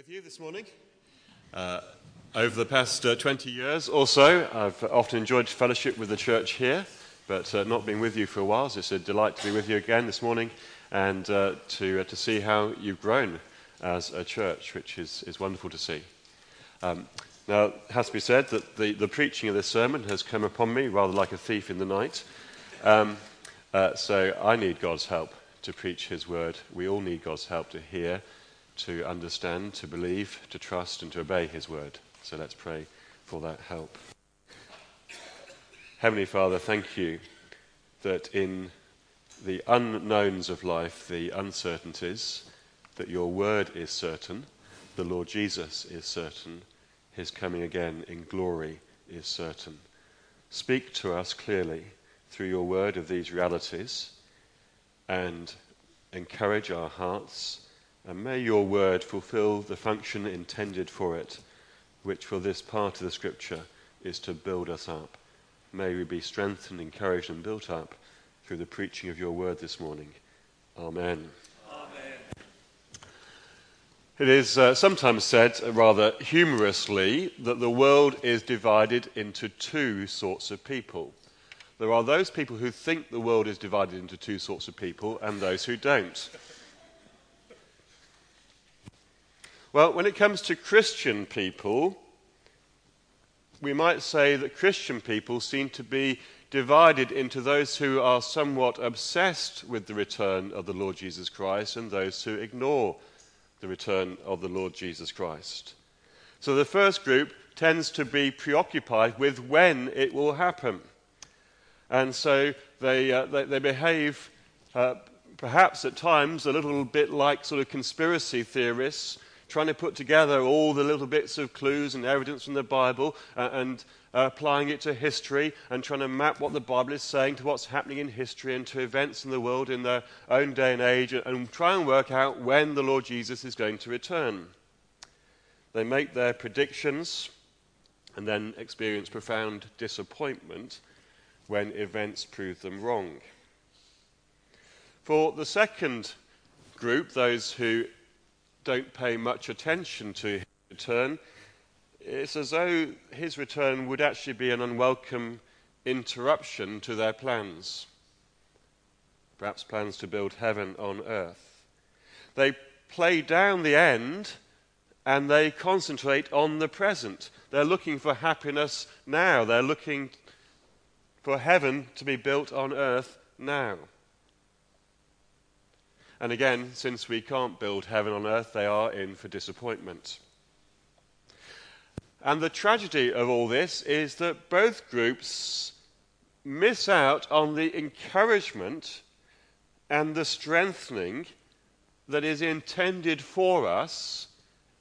with you this morning. Uh, over the past uh, 20 years or so, I've often enjoyed fellowship with the church here, but uh, not being with you for a while. So it's a delight to be with you again this morning and uh, to, uh, to see how you've grown as a church, which is, is wonderful to see. Um, now, it has to be said that the, the preaching of this sermon has come upon me rather like a thief in the night. Um, uh, so I need God's help to preach His word. We all need God's help to hear to understand, to believe, to trust, and to obey His word. So let's pray for that help. Heavenly Father, thank you that in the unknowns of life, the uncertainties, that your word is certain, the Lord Jesus is certain, his coming again in glory is certain. Speak to us clearly through your word of these realities and encourage our hearts and may your word fulfill the function intended for it, which for this part of the scripture is to build us up. May we be strengthened, encouraged, and built up through the preaching of your word this morning. Amen. Amen. It is uh, sometimes said, uh, rather humorously, that the world is divided into two sorts of people. There are those people who think the world is divided into two sorts of people, and those who don't. Well, when it comes to Christian people, we might say that Christian people seem to be divided into those who are somewhat obsessed with the return of the Lord Jesus Christ and those who ignore the return of the Lord Jesus Christ. So the first group tends to be preoccupied with when it will happen. And so they, uh, they, they, behave uh, perhaps at times a little bit like sort of conspiracy theorists trying to put together all the little bits of clues and evidence from the Bible uh, and uh, applying it to history and trying to map what the Bible is saying to what's happening in history and to events in the world in their own day and age and, and try and work out when the Lord Jesus is going to return. They make their predictions and then experience profound disappointment when events prove them wrong. For the second group, those who don't pay much attention to his return, it's as though his return would actually be an unwelcome interruption to their plans. Perhaps plans to build heaven on earth. They play down the end and they concentrate on the present. They're looking for happiness now. They're looking for heaven to be built on earth now. And again, since we can't build heaven on earth, they are in for disappointment. And the tragedy of all this is that both groups miss out on the encouragement and the strengthening that is intended for us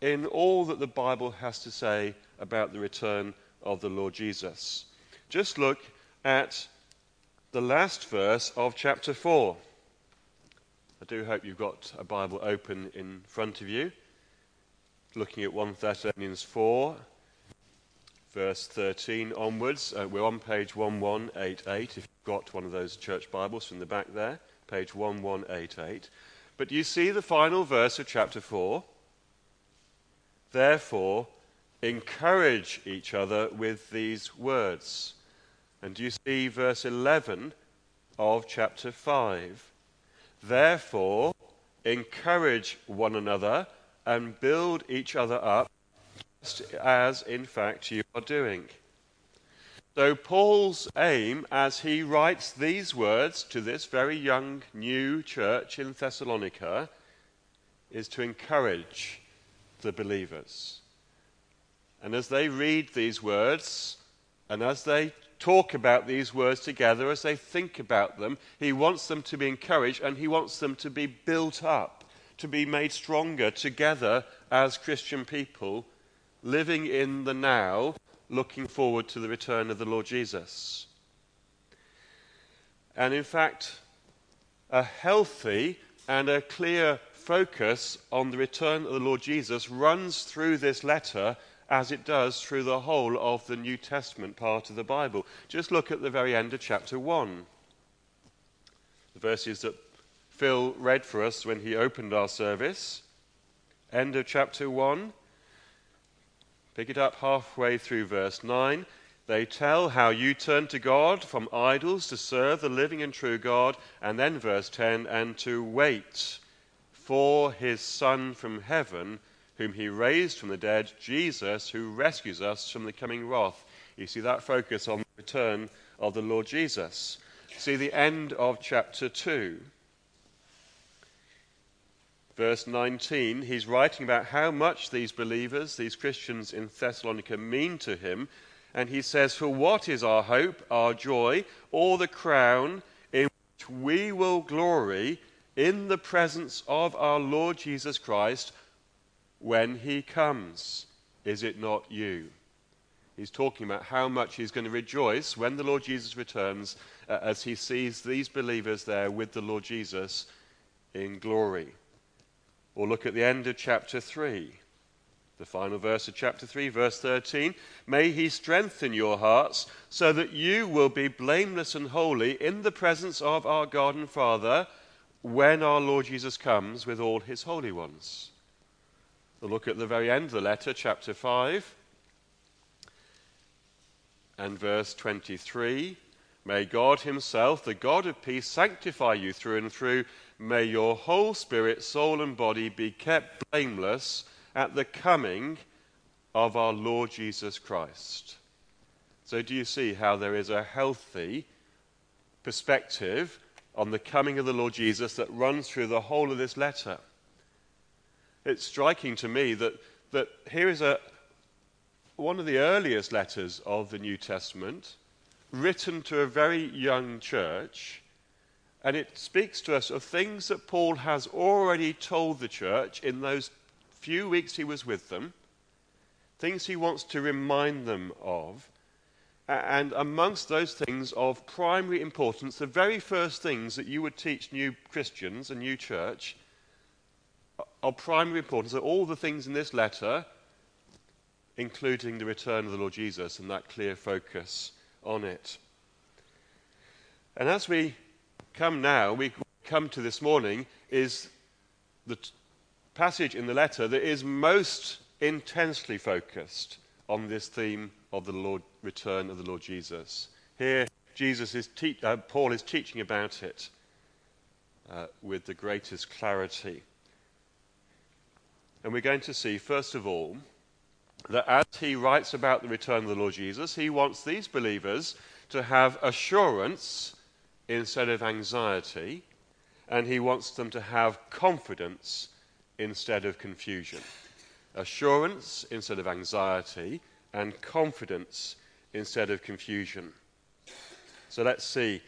in all that the Bible has to say about the return of the Lord Jesus. Just look at the last verse of chapter 4. I do hope you've got a Bible open in front of you. Looking at 1 Thessalonians 4, verse 13 onwards. Uh, we're on page 1188 if you've got one of those church Bibles from the back there, page 1188. But you see the final verse of chapter 4? Therefore, encourage each other with these words. And do you see verse 11 of chapter 5? Therefore, encourage one another and build each other up, just as in fact you are doing. So, Paul's aim as he writes these words to this very young new church in Thessalonica is to encourage the believers. And as they read these words, and as they talk about these words together, as they think about them, he wants them to be encouraged and he wants them to be built up, to be made stronger together as Christian people, living in the now, looking forward to the return of the Lord Jesus. And in fact, a healthy and a clear focus on the return of the Lord Jesus runs through this letter as it does through the whole of the New Testament part of the Bible. Just look at the very end of chapter 1. The verses that Phil read for us when he opened our service. End of chapter 1. Pick it up halfway through verse 9. They tell how you turned to God from idols to serve the living and true God. And then verse 10 and to wait for his Son from heaven, whom he raised from the dead, Jesus, who rescues us from the coming wrath. You see that focus on the return of the Lord Jesus. See the end of chapter 2 verse 19, he's writing about how much these believers, these Christians in Thessalonica, mean to him. And he says, For what is our hope, our joy, or the crown in which we will glory in the presence of our Lord Jesus Christ when he comes? Is it not you? He's talking about how much he's going to rejoice when the Lord Jesus returns uh, as he sees these believers there with the Lord Jesus in glory. Or look at the end of chapter 3, the final verse of chapter 3, verse 13. May he strengthen your hearts so that you will be blameless and holy in the presence of our God and Father when our Lord Jesus comes with all his holy ones. We'll look at the very end of the letter, chapter 5 and verse 23. May God Himself, the God of peace, sanctify you through and through. May your whole spirit, soul, and body be kept blameless at the coming of our Lord Jesus Christ. So, do you see how there is a healthy perspective on the coming of the Lord Jesus that runs through the whole of this letter? It's striking to me that, that here is a, one of the earliest letters of the New Testament written to a very young church and it speaks to us of things that Paul has already told the church in those few weeks he was with them, things he wants to remind them of. And amongst those things of primary importance, the very first things that you would teach new Christians, a new church, of primary importance are all the things in this letter, including the return of the Lord Jesus and that clear focus on it. And as we come now, we come to this morning, is the t- passage in the letter that is most intensely focused on this theme of the Lord, return of the Lord Jesus. Here, Jesus is te- uh, Paul is teaching about it uh, with the greatest clarity. And we're going to see, first of all, that as he writes about the return of the Lord Jesus, he wants these believers to have assurance instead of anxiety, and he wants them to have confidence instead of confusion. Assurance instead of anxiety, and confidence instead of confusion. So let's see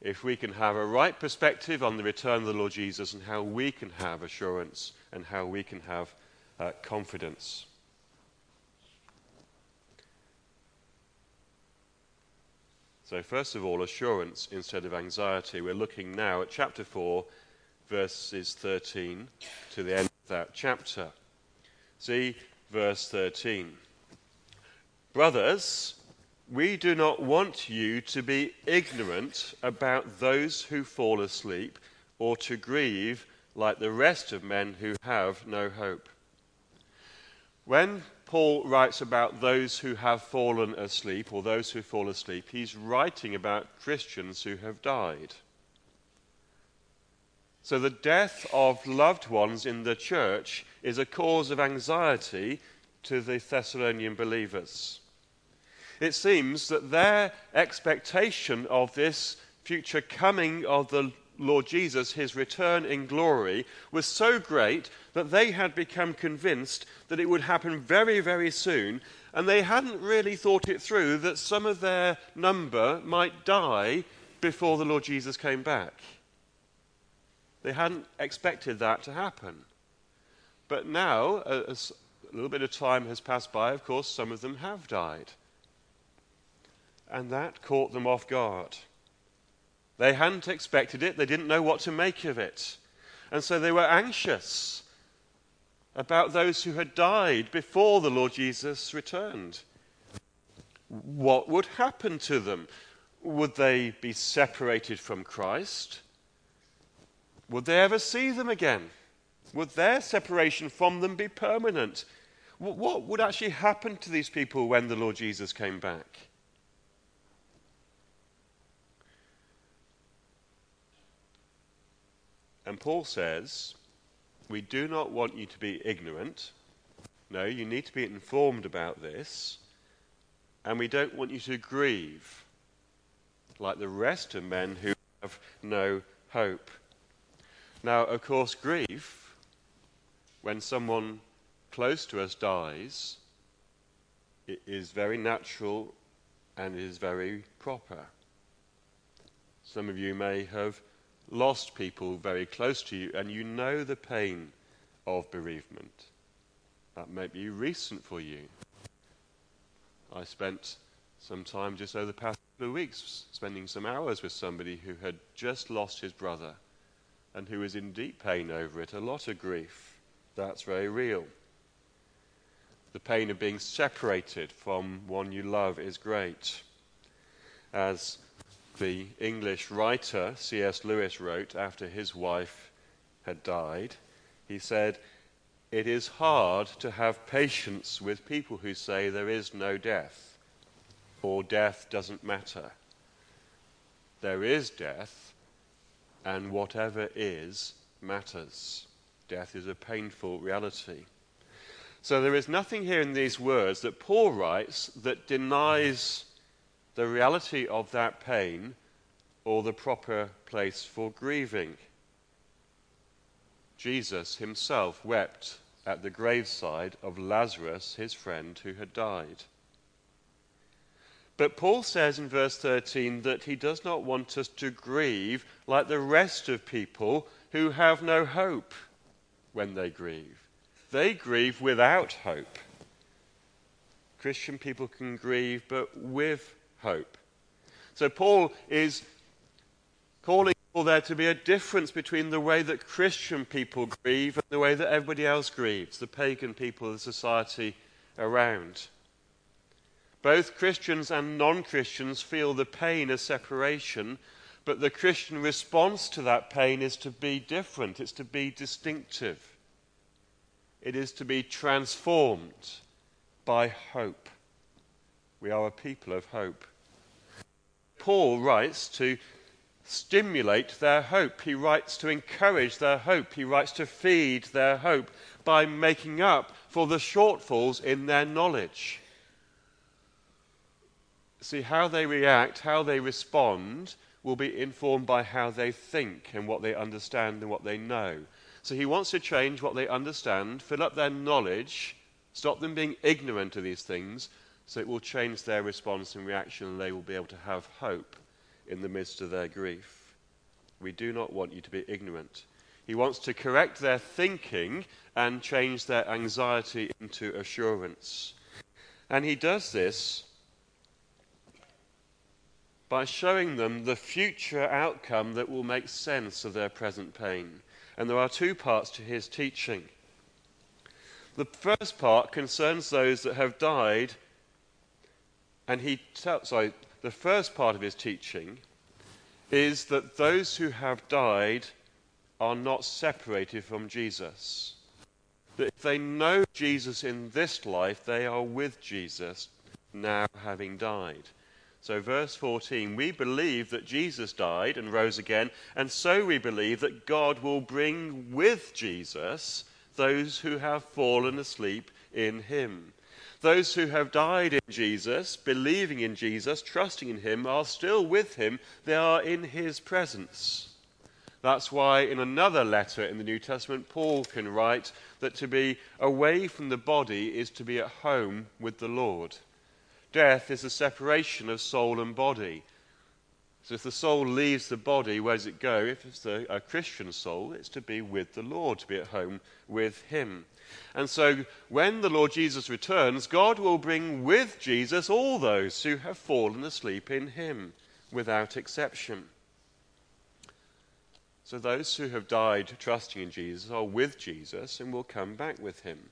if we can have a right perspective on the return of the Lord Jesus and how we can have assurance and how we can have uh, confidence. So, first of all, assurance instead of anxiety. We're looking now at chapter 4, verses 13 to the end of that chapter. See verse 13. Brothers, we do not want you to be ignorant about those who fall asleep or to grieve like the rest of men who have no hope. When Paul writes about those who have fallen asleep or those who fall asleep, he's writing about Christians who have died. So the death of loved ones in the church is a cause of anxiety to the Thessalonian believers. It seems that their expectation of this future coming of the Lord Jesus, his return in glory, was so great that they had become convinced that it would happen very, very soon, and they hadn't really thought it through that some of their number might die before the Lord Jesus came back. They hadn't expected that to happen. But now, as a little bit of time has passed by, of course, some of them have died. And that caught them off guard. They hadn't expected it, they didn't know what to make of it. And so they were anxious about those who had died before the Lord Jesus returned. What would happen to them? Would they be separated from Christ? Would they ever see them again? Would their separation from them be permanent? What would actually happen to these people when the Lord Jesus came back? And Paul says, We do not want you to be ignorant. No, you need to be informed about this. And we don't want you to grieve like the rest of men who have no hope. Now, of course, grief, when someone close to us dies, it is very natural and is very proper. Some of you may have lost people very close to you, and you know the pain of bereavement. That may be recent for you. I spent some time just over the past couple of weeks spending some hours with somebody who had just lost his brother and who was in deep pain over it, a lot of grief. That's very real. The pain of being separated from one you love is great. As the English writer C.S. Lewis wrote after his wife had died, he said, It is hard to have patience with people who say there is no death or death doesn't matter. There is death, and whatever is matters. Death is a painful reality. So there is nothing here in these words that Paul writes that denies the reality of that pain or the proper place for grieving. Jesus himself wept at the graveside of Lazarus, his friend, who had died. But Paul says in verse 13 that he does not want us to grieve like the rest of people who have no hope when they grieve. They grieve without hope. Christian people can grieve, but with hope. So Paul is calling for there to be a difference between the way that Christian people grieve and the way that everybody else grieves, the pagan people the society around. Both Christians and non Christians feel the pain of separation, but the Christian response to that pain is to be different, it's to be distinctive, it is to be transformed by hope. We are a people of hope. Paul writes to stimulate their hope. He writes to encourage their hope. He writes to feed their hope by making up for the shortfalls in their knowledge see how they react, how they respond, will be informed by how they think and what they understand and what they know. So he wants to change what they understand, fill up their knowledge, stop them being ignorant of these things, so it will change their response and reaction and they will be able to have hope in the midst of their grief. We do not want you to be ignorant. He wants to correct their thinking and change their anxiety into assurance. And he does this by showing them the future outcome that will make sense of their present pain. And there are two parts to his teaching. The first part concerns those that have died, and he tells, sorry, the first part of his teaching is that those who have died are not separated from Jesus. That if they know Jesus in this life, they are with Jesus now having died. So, verse 14, we believe that Jesus died and rose again, and so we believe that God will bring with Jesus those who have fallen asleep in him. Those who have died in Jesus, believing in Jesus, trusting in him, are still with him. They are in his presence. That's why in another letter in the New Testament, Paul can write that to be away from the body is to be at home with the Lord. Death is a separation of soul and body. So if the soul leaves the body, where does it go? If it's a, a Christian soul, it's to be with the Lord, to be at home with Him. And so when the Lord Jesus returns, God will bring with Jesus all those who have fallen asleep in Him, without exception. So those who have died trusting in Jesus are with Jesus and will come back with Him.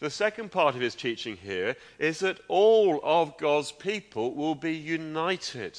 The second part of his teaching here is that all of God's people will be united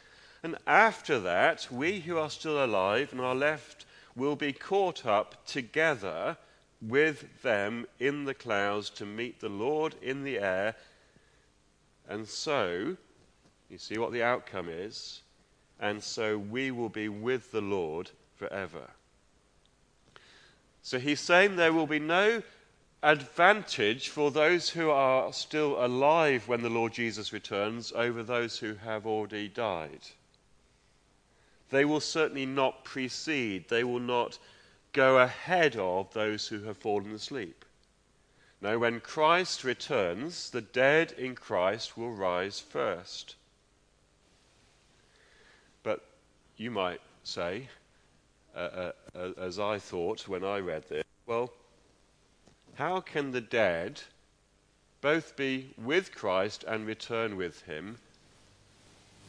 And after that, we who are still alive and are left will be caught up together with them in the clouds to meet the Lord in the air. And so, you see what the outcome is? And so we will be with the Lord forever. So he's saying there will be no advantage for those who are still alive when the Lord Jesus returns over those who have already died. They will certainly not precede, they will not go ahead of those who have fallen asleep. No, when Christ returns, the dead in Christ will rise first. But you might say, uh, uh, as I thought when I read this, well, how can the dead both be with Christ and return with him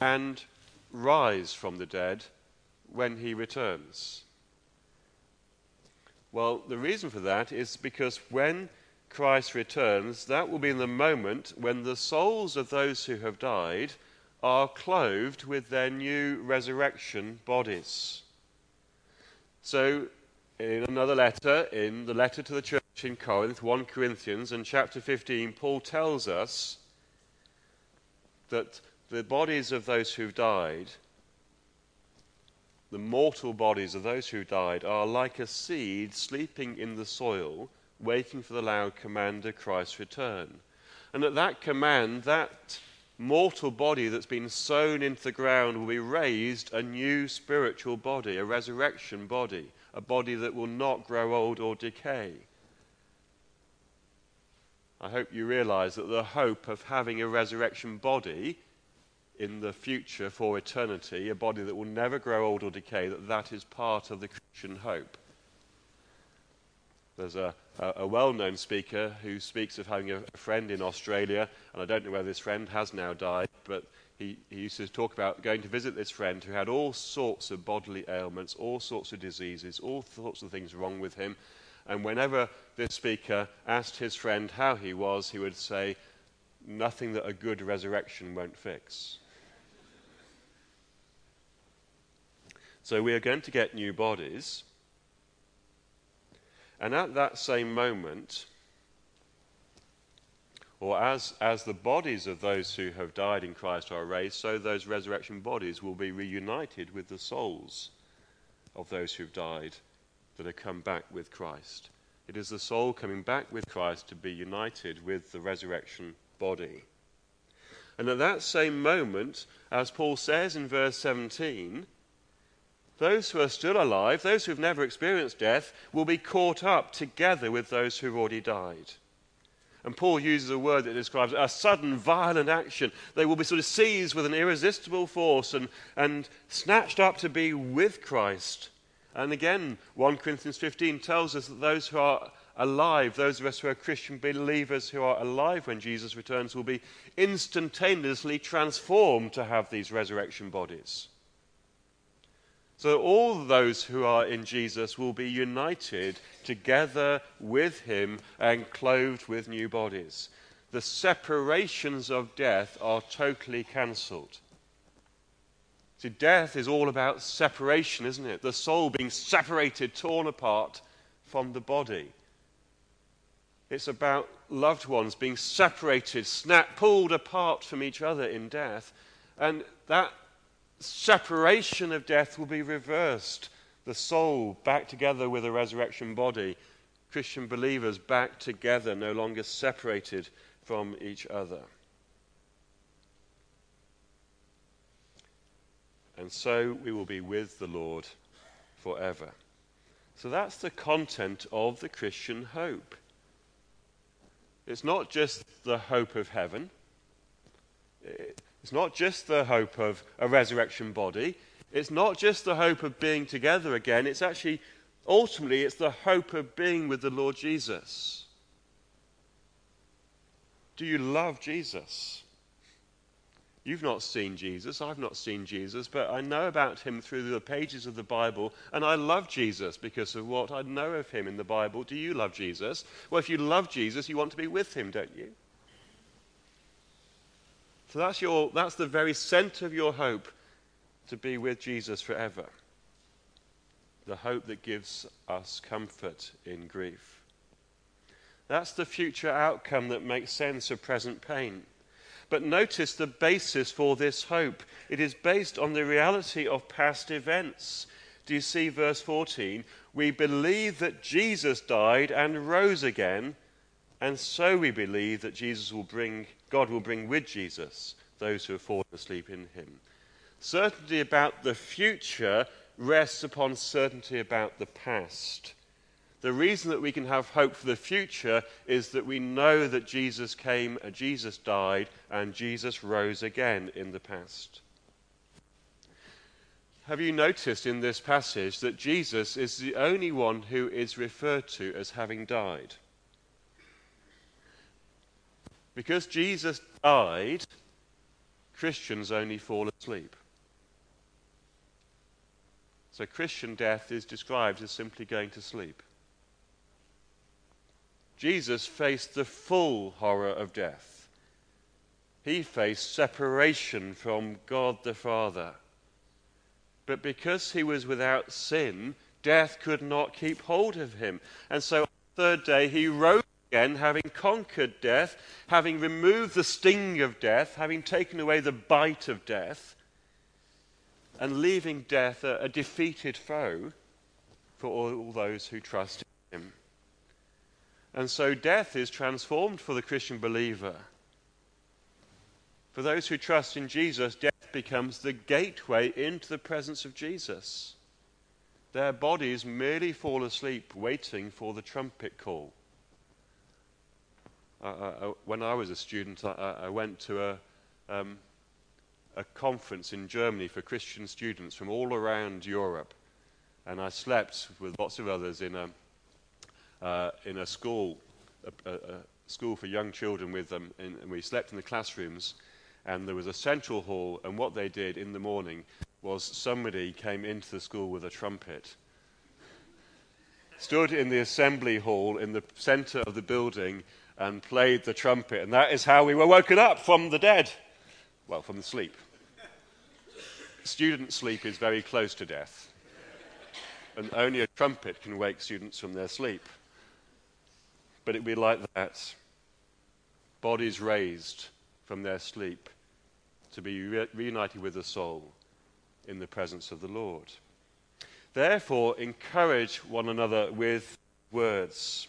and rise from the dead when he returns? Well, the reason for that is because when Christ returns, that will be the moment when the souls of those who have died are clothed with their new resurrection bodies. So, in another letter, in the letter to the church in Corinth, 1 Corinthians, and chapter 15, Paul tells us that the bodies of those who've died the mortal bodies of those who died are like a seed sleeping in the soil, waiting for the loud command of Christ's return. And at that command, that mortal body that's been sown into the ground will be raised a new spiritual body, a resurrection body, a body that will not grow old or decay. I hope you realize that the hope of having a resurrection body in the future for eternity, a body that will never grow old or decay, that that is part of the Christian hope. There's a, a, a well known speaker who speaks of having a, a, friend in Australia, and I don't know whether this friend has now died, but he, he used to talk about going to visit this friend who had all sorts of bodily ailments, all sorts of diseases, all sorts of things wrong with him. And whenever this speaker asked his friend how he was, he would say, Nothing that a good resurrection won't fix. So we are going to get new bodies. And at that same moment, or as, as the bodies of those who have died in Christ are raised, so those resurrection bodies will be reunited with the souls of those who've died that have come back with Christ. It is the soul coming back with Christ to be united with the resurrection body. And at that same moment, as Paul says in verse 17, those who are still alive, those who've never experienced death, will be caught up together with those who've already died. And Paul uses a word that describes a sudden, violent action. They will be sort of seized with an irresistible force and, and snatched up to be with Christ. And again, 1 Corinthians 15 tells us that those who are alive, those of us who are Christian believers who are alive when Jesus returns, will be instantaneously transformed to have these resurrection bodies. So all those who are in Jesus will be united together with him and clothed with new bodies. The separations of death are totally cancelled. See, death is all about separation, isn't it? The soul being separated, torn apart from the body. It's about loved ones being separated, snapped, pulled apart from each other in death. And that separation of death will be reversed. The soul back together with a resurrection body. Christian believers back together, no longer separated from each other. And so we will be with the Lord forever. So that's the content of the Christian hope. It's not just the hope of heaven. It's not just the hope of a resurrection body. It's not just the hope of being together again. It's actually Ultimately, it's the hope of being with the Lord Jesus. Do you love Jesus? You've not seen Jesus, I've not seen Jesus, but I know about him through the pages of the Bible, and I love Jesus because of what I know of him in the Bible. Do you love Jesus? Well, if you love Jesus, you want to be with him, don't you? So that's, your, that's the very center of your hope to be with Jesus forever. The hope that gives us comfort in grief. That's the future outcome that makes sense of present pain. But notice the basis for this hope. It is based on the reality of past events. Do you see verse 14? We believe that Jesus died and rose again, and so we believe that Jesus will bring, God will bring with Jesus those who have fallen asleep in him. Certainty about the future rests upon certainty about the past. The reason that we can have hope for the future is that we know that Jesus came, and Jesus died, and Jesus rose again in the past. Have you noticed in this passage that Jesus is the only one who is referred to as having died? Because Jesus died, Christians only fall asleep. So Christian death is described as simply going to sleep. Jesus faced the full horror of death. He faced separation from God the Father. But because he was without sin, death could not keep hold of him. And so on the third day, he rose again, having conquered death, having removed the sting of death, having taken away the bite of death, and leaving death a, a defeated foe for all, all those who trust in him. And so death is transformed for the Christian believer. For those who trust in Jesus, death becomes the gateway into the presence of Jesus. Their bodies merely fall asleep waiting for the trumpet call. Uh, when I was a student, I, I went to a, um, a conference in Germany for Christian students from all around Europe. And I slept with lots of others in a, uh, in a school, a, a, school for young children with them, in, and we slept in the classrooms. And there was a central hall, and what they did in the morning was somebody came into the school with a trumpet, stood in the assembly hall in the center of the building, and played the trumpet. And that is how we were woken up from the dead. Well, from the sleep. Student sleep is very close to death. And only a trumpet can wake students from their sleep. But it would be like that bodies raised from their sleep to be re- reunited with the soul in the presence of the Lord. Therefore, encourage one another with words.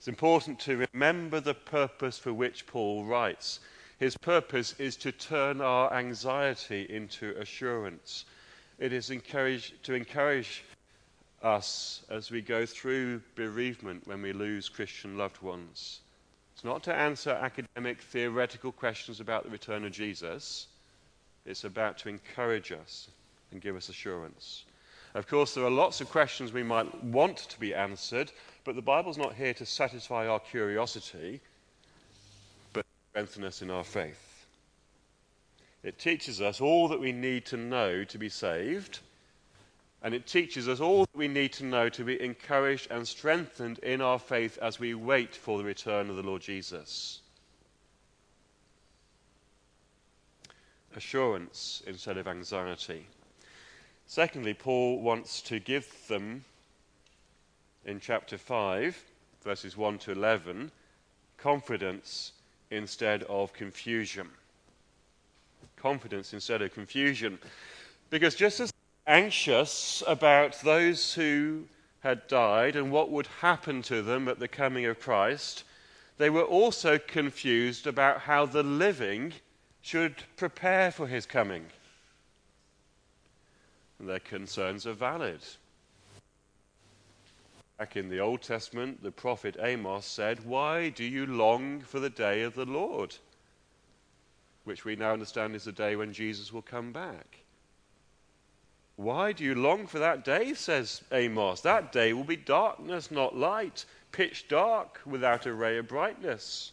It's important to remember the purpose for which Paul writes. His purpose is to turn our anxiety into assurance. It is encourage, to encourage us as we go through bereavement when we lose Christian loved ones. It's not to answer academic, theoretical questions about the return of Jesus. It's about to encourage us and give us assurance. Of course, there are lots of questions we might want to be answered, but the Bible's not here to satisfy our curiosity, but strengthen us in our faith. It teaches us all that we need to know to be saved and it teaches us all that we need to know to be encouraged and strengthened in our faith as we wait for the return of the Lord Jesus. Assurance instead of anxiety. Secondly, Paul wants to give them, in chapter 5, verses 1 to 11, confidence instead of confusion. Confidence instead of confusion. Because just as anxious about those who had died and what would happen to them at the coming of Christ, they were also confused about how the living should prepare for his coming. Their concerns are valid. Back in the Old Testament, the prophet Amos said, Why do you long for the day of the Lord? Which we now understand is the day when Jesus will come back. Why do you long for that day? says Amos. That day will be darkness, not light, pitch dark without a ray of brightness.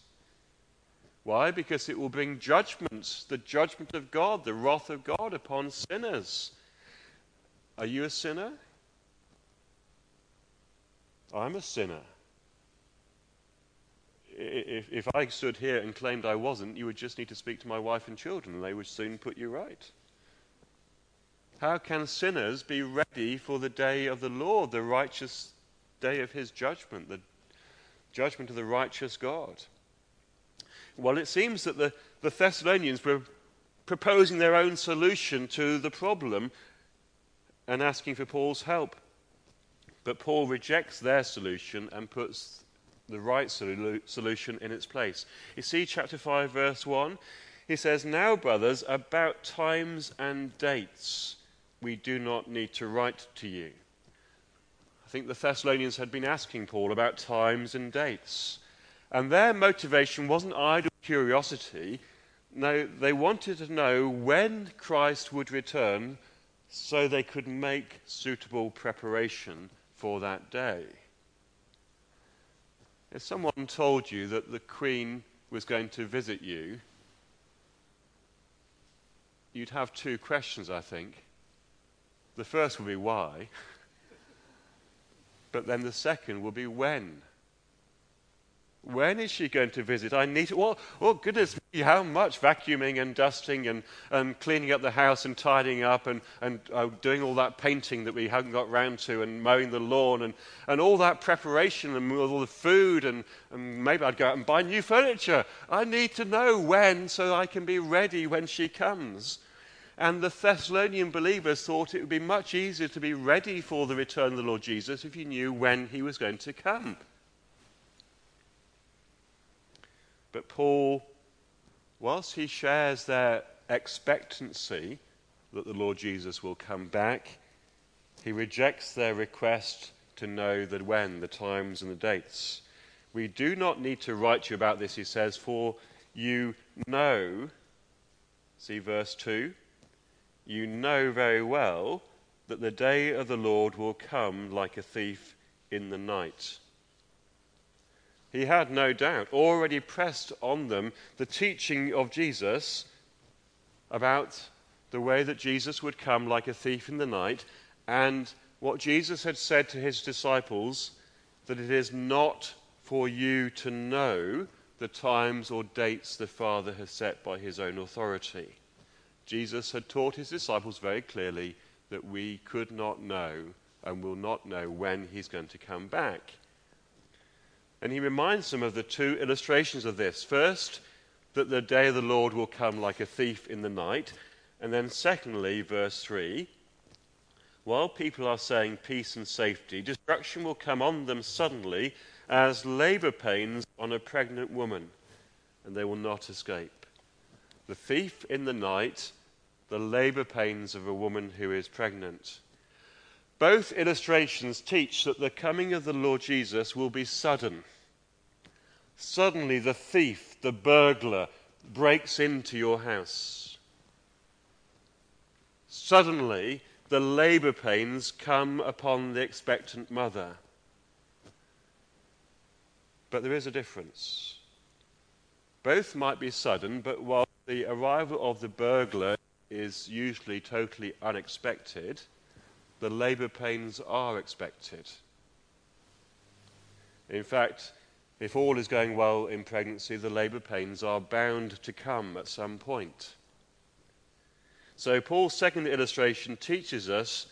Why? Because it will bring judgment, the judgment of God, the wrath of God upon sinners. Are you a sinner? I'm a sinner. If, if I stood here and claimed I wasn't, you would just need to speak to my wife and children, and they would soon put you right. How can sinners be ready for the day of the Lord, the righteous day of his judgment, the judgment of the righteous God? Well, it seems that the, the Thessalonians were proposing their own solution to the problem and asking for Paul's help. But Paul rejects their solution and puts the right solution in its place. You see, chapter 5, verse 1, he says, Now, brothers, about times and dates we do not need to write to you. I think the Thessalonians had been asking Paul about times and dates. And their motivation wasn't idle curiosity. No, they wanted to know when Christ would return so they could make suitable preparation for that day. If someone told you that the Queen was going to visit you, you'd have two questions, I think. The first would be why, but then the second would be when. When is she going to visit? I need to. Well, oh, goodness me, how much vacuuming and dusting and, and cleaning up the house and tidying up and, and uh, doing all that painting that we haven't got round to and mowing the lawn and, and all that preparation and all the food and, and maybe I'd go out and buy new furniture. I need to know when so I can be ready when she comes. And the Thessalonian believers thought it would be much easier to be ready for the return of the Lord Jesus if you knew when he was going to come. But Paul, whilst he shares their expectancy that the Lord Jesus will come back, he rejects their request to know the when, the times, and the dates. We do not need to write you about this, he says, for you know, see verse 2, you know very well that the day of the Lord will come like a thief in the night. He had no doubt already pressed on them the teaching of Jesus about the way that Jesus would come like a thief in the night and what Jesus had said to his disciples that it is not for you to know the times or dates the Father has set by his own authority. Jesus had taught his disciples very clearly that we could not know and will not know when he's going to come back. And he reminds them of the two illustrations of this. First, that the day of the Lord will come like a thief in the night. And then, secondly, verse 3 while people are saying peace and safety, destruction will come on them suddenly as labor pains on a pregnant woman, and they will not escape. The thief in the night, the labor pains of a woman who is pregnant. Both illustrations teach that the coming of the Lord Jesus will be sudden. Suddenly, the thief, the burglar, breaks into your house. Suddenly, the labor pains come upon the expectant mother. But there is a difference. Both might be sudden, but while the arrival of the burglar is usually totally unexpected, the labor pains are expected. In fact, if all is going well in pregnancy, the labor pains are bound to come at some point. So, Paul's second illustration teaches us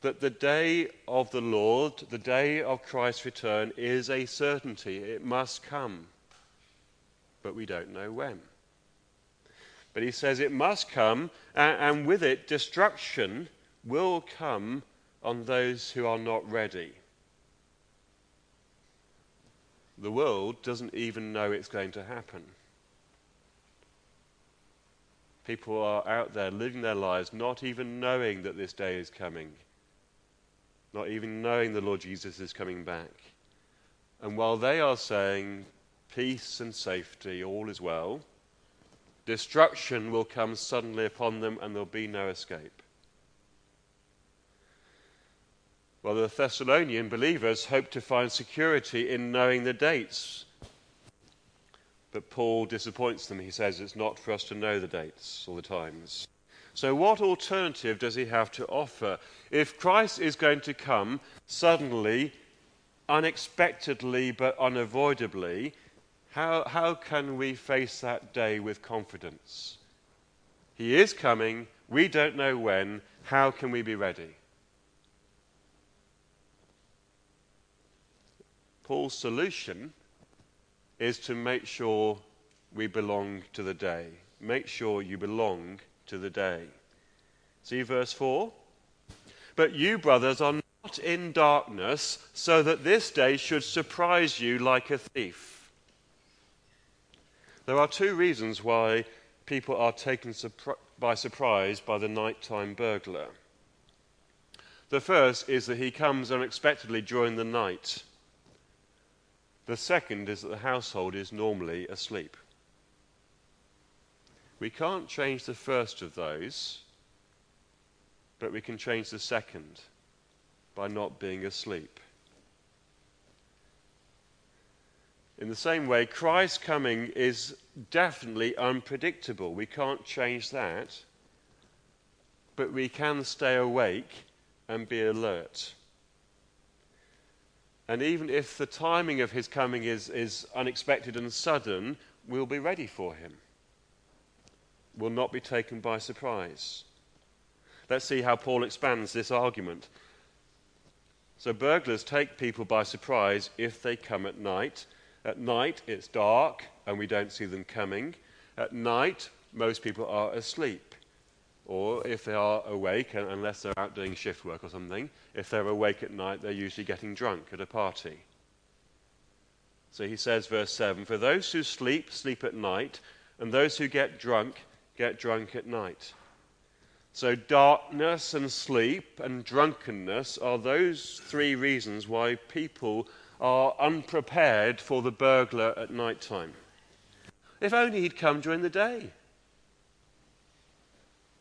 that the day of the Lord, the day of Christ's return, is a certainty. It must come. But we don't know when. But he says it must come, and with it, destruction will come on those who are not ready. The world doesn't even know it's going to happen. People are out there living their lives not even knowing that this day is coming, not even knowing the Lord Jesus is coming back. And while they are saying peace and safety, all is well, destruction will come suddenly upon them and there'll be no escape. Well, the Thessalonian believers hoped to find security in knowing the dates. But Paul disappoints them. He says it's not for us to know the dates or the times. So, what alternative does he have to offer? If Christ is going to come suddenly, unexpectedly, but unavoidably, how, how can we face that day with confidence? He is coming. We don't know when. How can we be ready? Paul's solution is to make sure we belong to the day. Make sure you belong to the day. See verse 4? But you, brothers, are not in darkness, so that this day should surprise you like a thief. There are two reasons why people are taken by surprise by the nighttime burglar. The first is that he comes unexpectedly during the night. The second is that the household is normally asleep. We can't change the first of those, but we can change the second by not being asleep. In the same way, Christ's coming is definitely unpredictable. We can't change that, but we can stay awake and be alert. And even if the timing of his coming is, is unexpected and sudden, we'll be ready for him. We'll not be taken by surprise. Let's see how Paul expands this argument. So, burglars take people by surprise if they come at night. At night, it's dark and we don't see them coming. At night, most people are asleep. Or if they are awake, unless they're out doing shift work or something, if they're awake at night, they're usually getting drunk at a party. So he says, verse 7 For those who sleep, sleep at night, and those who get drunk, get drunk at night. So, darkness and sleep and drunkenness are those three reasons why people are unprepared for the burglar at night time. If only he'd come during the day.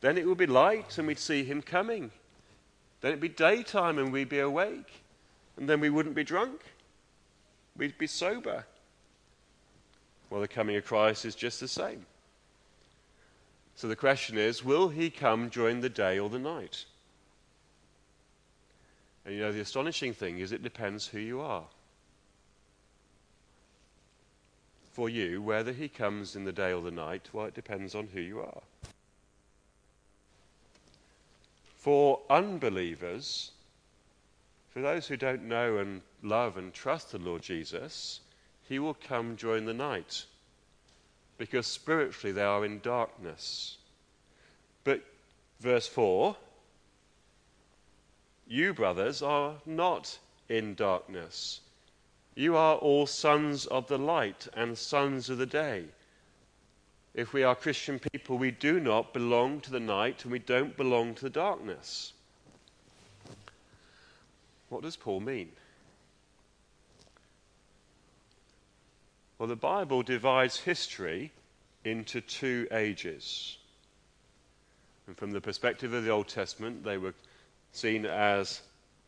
Then it would be light and we'd see him coming. Then it'd be daytime and we'd be awake. And then we wouldn't be drunk. We'd be sober. Well, the coming of Christ is just the same. So the question is will he come during the day or the night? And you know, the astonishing thing is it depends who you are. For you, whether he comes in the day or the night, well, it depends on who you are. For unbelievers, for those who don't know and love and trust the Lord Jesus, he will come during the night because spiritually they are in darkness. But verse 4 you, brothers, are not in darkness. You are all sons of the light and sons of the day. If we are Christian people, we do not belong to the night and we don't belong to the darkness. What does Paul mean? Well, the Bible divides history into two ages. And from the perspective of the Old Testament, they were seen as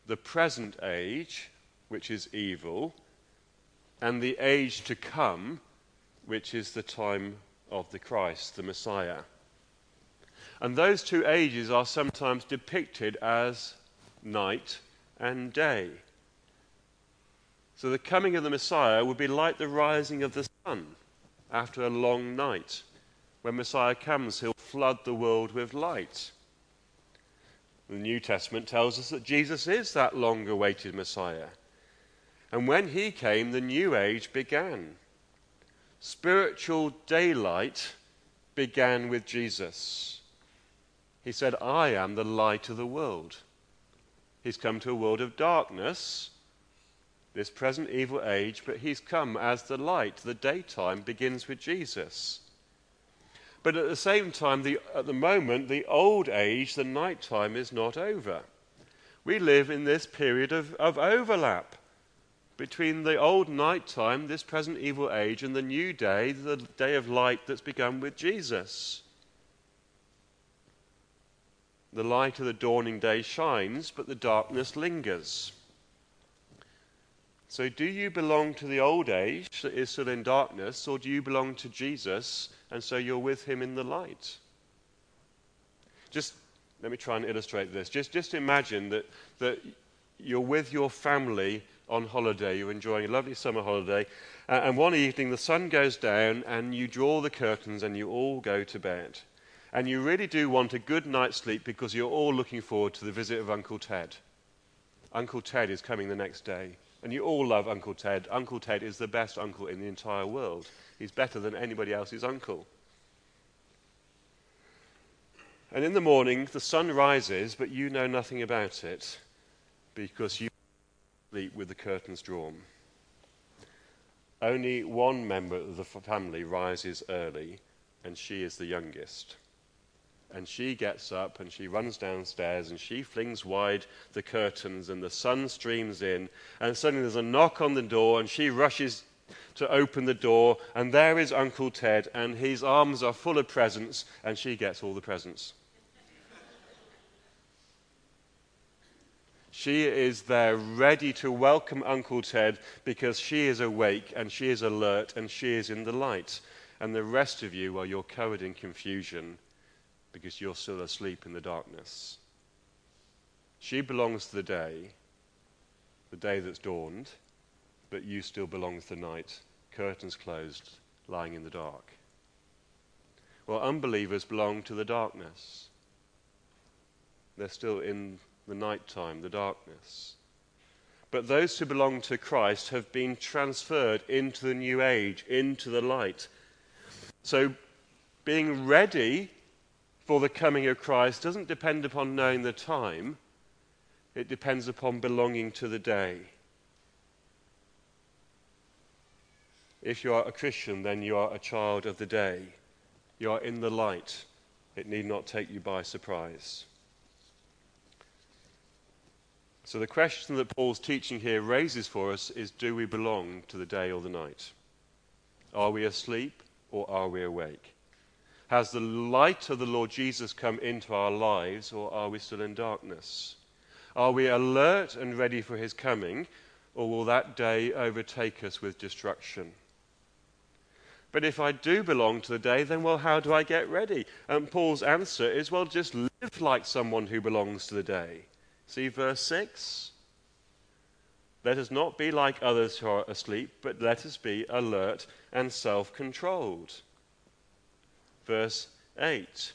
the present age, which is evil, and the age to come, which is the time of the Christ, the Messiah. And those two ages are sometimes depicted as night and day. So the coming of the Messiah would be like the rising of the sun after a long night. When Messiah comes, he'll flood the world with light. The New Testament tells us that Jesus is that long awaited Messiah. And when he came, the new age began spiritual daylight began with Jesus. He said, I am the light of the world. He's come to a world of darkness, this present evil age, but he's come as the light. The daytime begins with Jesus. But at the same time, the, at the moment, the old age, the nighttime, is not over. We live in this period of, of overlap between the old night time, this present evil age, and the new day, the day of light that's begun with Jesus. The light of the dawning day shines, but the darkness lingers. So, do you belong to the old age that is still in darkness, or do you belong to Jesus and so you're with him in the light? Just let me try and illustrate this. Just, just imagine that, that you're with your family on holiday, you're enjoying a lovely summer holiday, uh, and one evening the sun goes down and you draw the curtains and you all go to bed. And you really do want a good night's sleep because you're all looking forward to the visit of Uncle Ted. Uncle Ted is coming the next day. And you all love Uncle Ted. Uncle Ted is the best uncle in the entire world. He's better than anybody else's uncle. And in the morning, the sun rises, but you know nothing about it because you sleep with the curtains drawn. Only one member of the family rises early, and she is the youngest and she gets up and she runs downstairs and she flings wide the curtains and the sun streams in and suddenly there's a knock on the door and she rushes to open the door and there is Uncle Ted and his arms are full of presents and she gets all the presents. She is there ready to welcome Uncle Ted because she is awake and she is alert and she is in the light. And the rest of you, well, you're covered in confusion because you're still asleep in the darkness. She belongs to the day, the day that's dawned, but you still belong to the night, curtains closed, lying in the dark. Well, unbelievers belong to the darkness. They're still in the night time, the darkness. But those who belong to Christ have been transferred into the new age, into the light. So, being ready for the coming of Christ doesn't depend upon knowing the time, it depends upon belonging to the day. If you are a Christian, then you are a child of the day. You are in the light. It need not take you by surprise. So, the question that Paul's teaching here raises for us is do we belong to the day or the night? Are we asleep or are we awake? Has the light of the Lord Jesus come into our lives, or are we still in darkness? Are we alert and ready for his coming, or will that day overtake us with destruction? But if I do belong to the day, then, well, how do I get ready? And Paul's answer is, well, just live like someone who belongs to the day. See verse 6? Let us not be like others who are asleep, but let us be alert and self controlled. Verse 8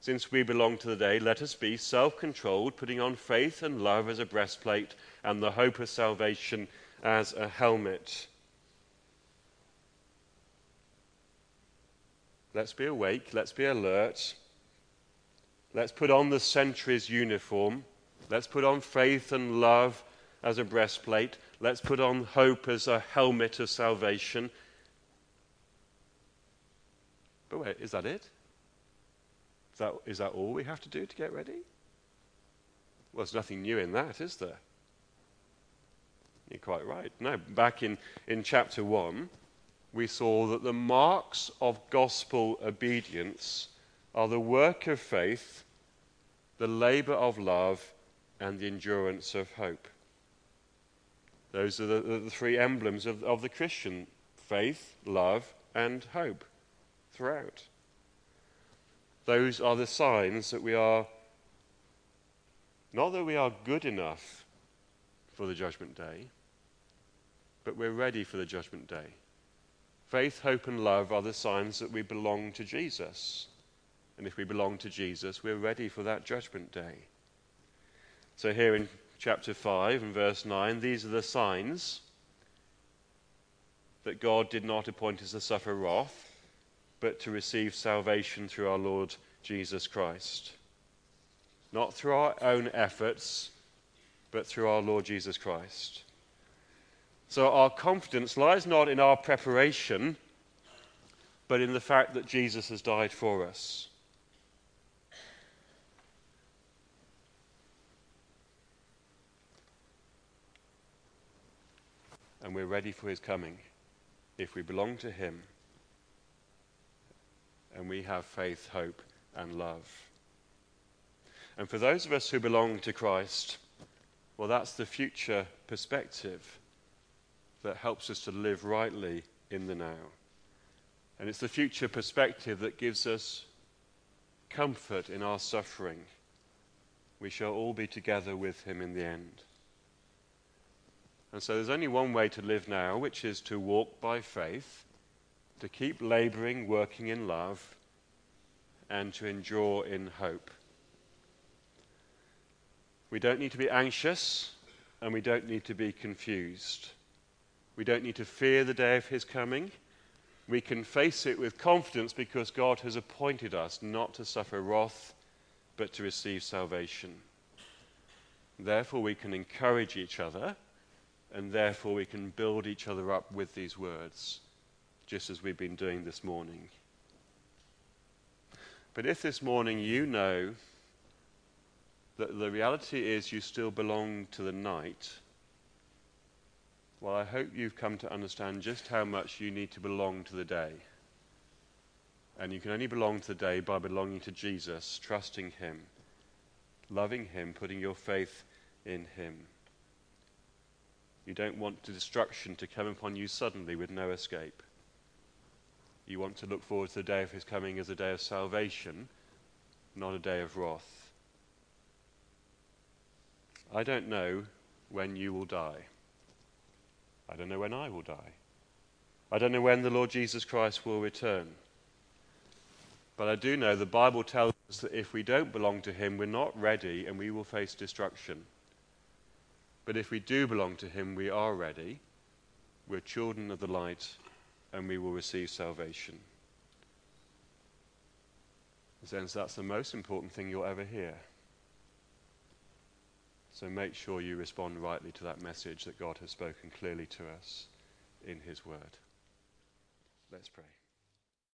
Since we belong to the day, let us be self controlled, putting on faith and love as a breastplate, and the hope of salvation as a helmet. Let's be awake, let's be alert. Let's put on the sentry's uniform. Let's put on faith and love as a breastplate. Let's put on hope as a helmet of salvation. But wait, is that it? Is that, is that all we have to do to get ready? Well, there's nothing new in that, is there? You're quite right. No, back in, in chapter 1, we saw that the marks of gospel obedience are the work of faith, the labor of love, and the endurance of hope. Those are the, the three emblems of, of the Christian faith, love, and hope throughout. Those are the signs that we are, not that we are good enough for the judgment day, but we're ready for the judgment day. Faith, hope, and love are the signs that we belong to Jesus. And if we belong to Jesus, we're ready for that judgment day. So, here in chapter 5 and verse 9, these are the signs that God did not appoint us to suffer wrath but to receive salvation through our Lord Jesus Christ. Not through our own efforts, but through our Lord Jesus Christ. So our confidence lies not in our preparation, but in the fact that Jesus has died for us. And we're ready for his coming if we belong to him and we have faith, hope, and love. And for those of us who belong to Christ, well, that's the future perspective that helps us to live rightly in the now. And it's the future perspective that gives us comfort in our suffering. We shall all be together with him in the end. And so there's only one way to live now, which is to walk by faith, to keep laboring, working in love, and to endure in hope. We don't need to be anxious, and we don't need to be confused. We don't need to fear the day of his coming. We can face it with confidence because God has appointed us not to suffer wrath, but to receive salvation. Therefore, we can encourage each other, and therefore, we can build each other up with these words, just as we've been doing this morning. But if this morning you know that the reality is you still belong to the night, well, I hope you've come to understand just how much you need to belong to the day. And you can only belong to the day by belonging to Jesus, trusting Him, loving Him, putting your faith in Him. You don't want destruction to come upon you suddenly with no escape. You want to look forward to the day of His coming as a day of salvation, not a day of wrath. I don't know when you will die. I don't know when I will die. I don't know when the Lord Jesus Christ will return. But I do know the Bible tells us that if we don't belong to Him, we're not ready and we will face destruction. But if we do belong to Him, we are ready. We're children of the light and we will receive salvation. Since that's the most important thing you'll ever hear. So make sure you respond rightly to that message that God has spoken clearly to us in His Word. Let's pray.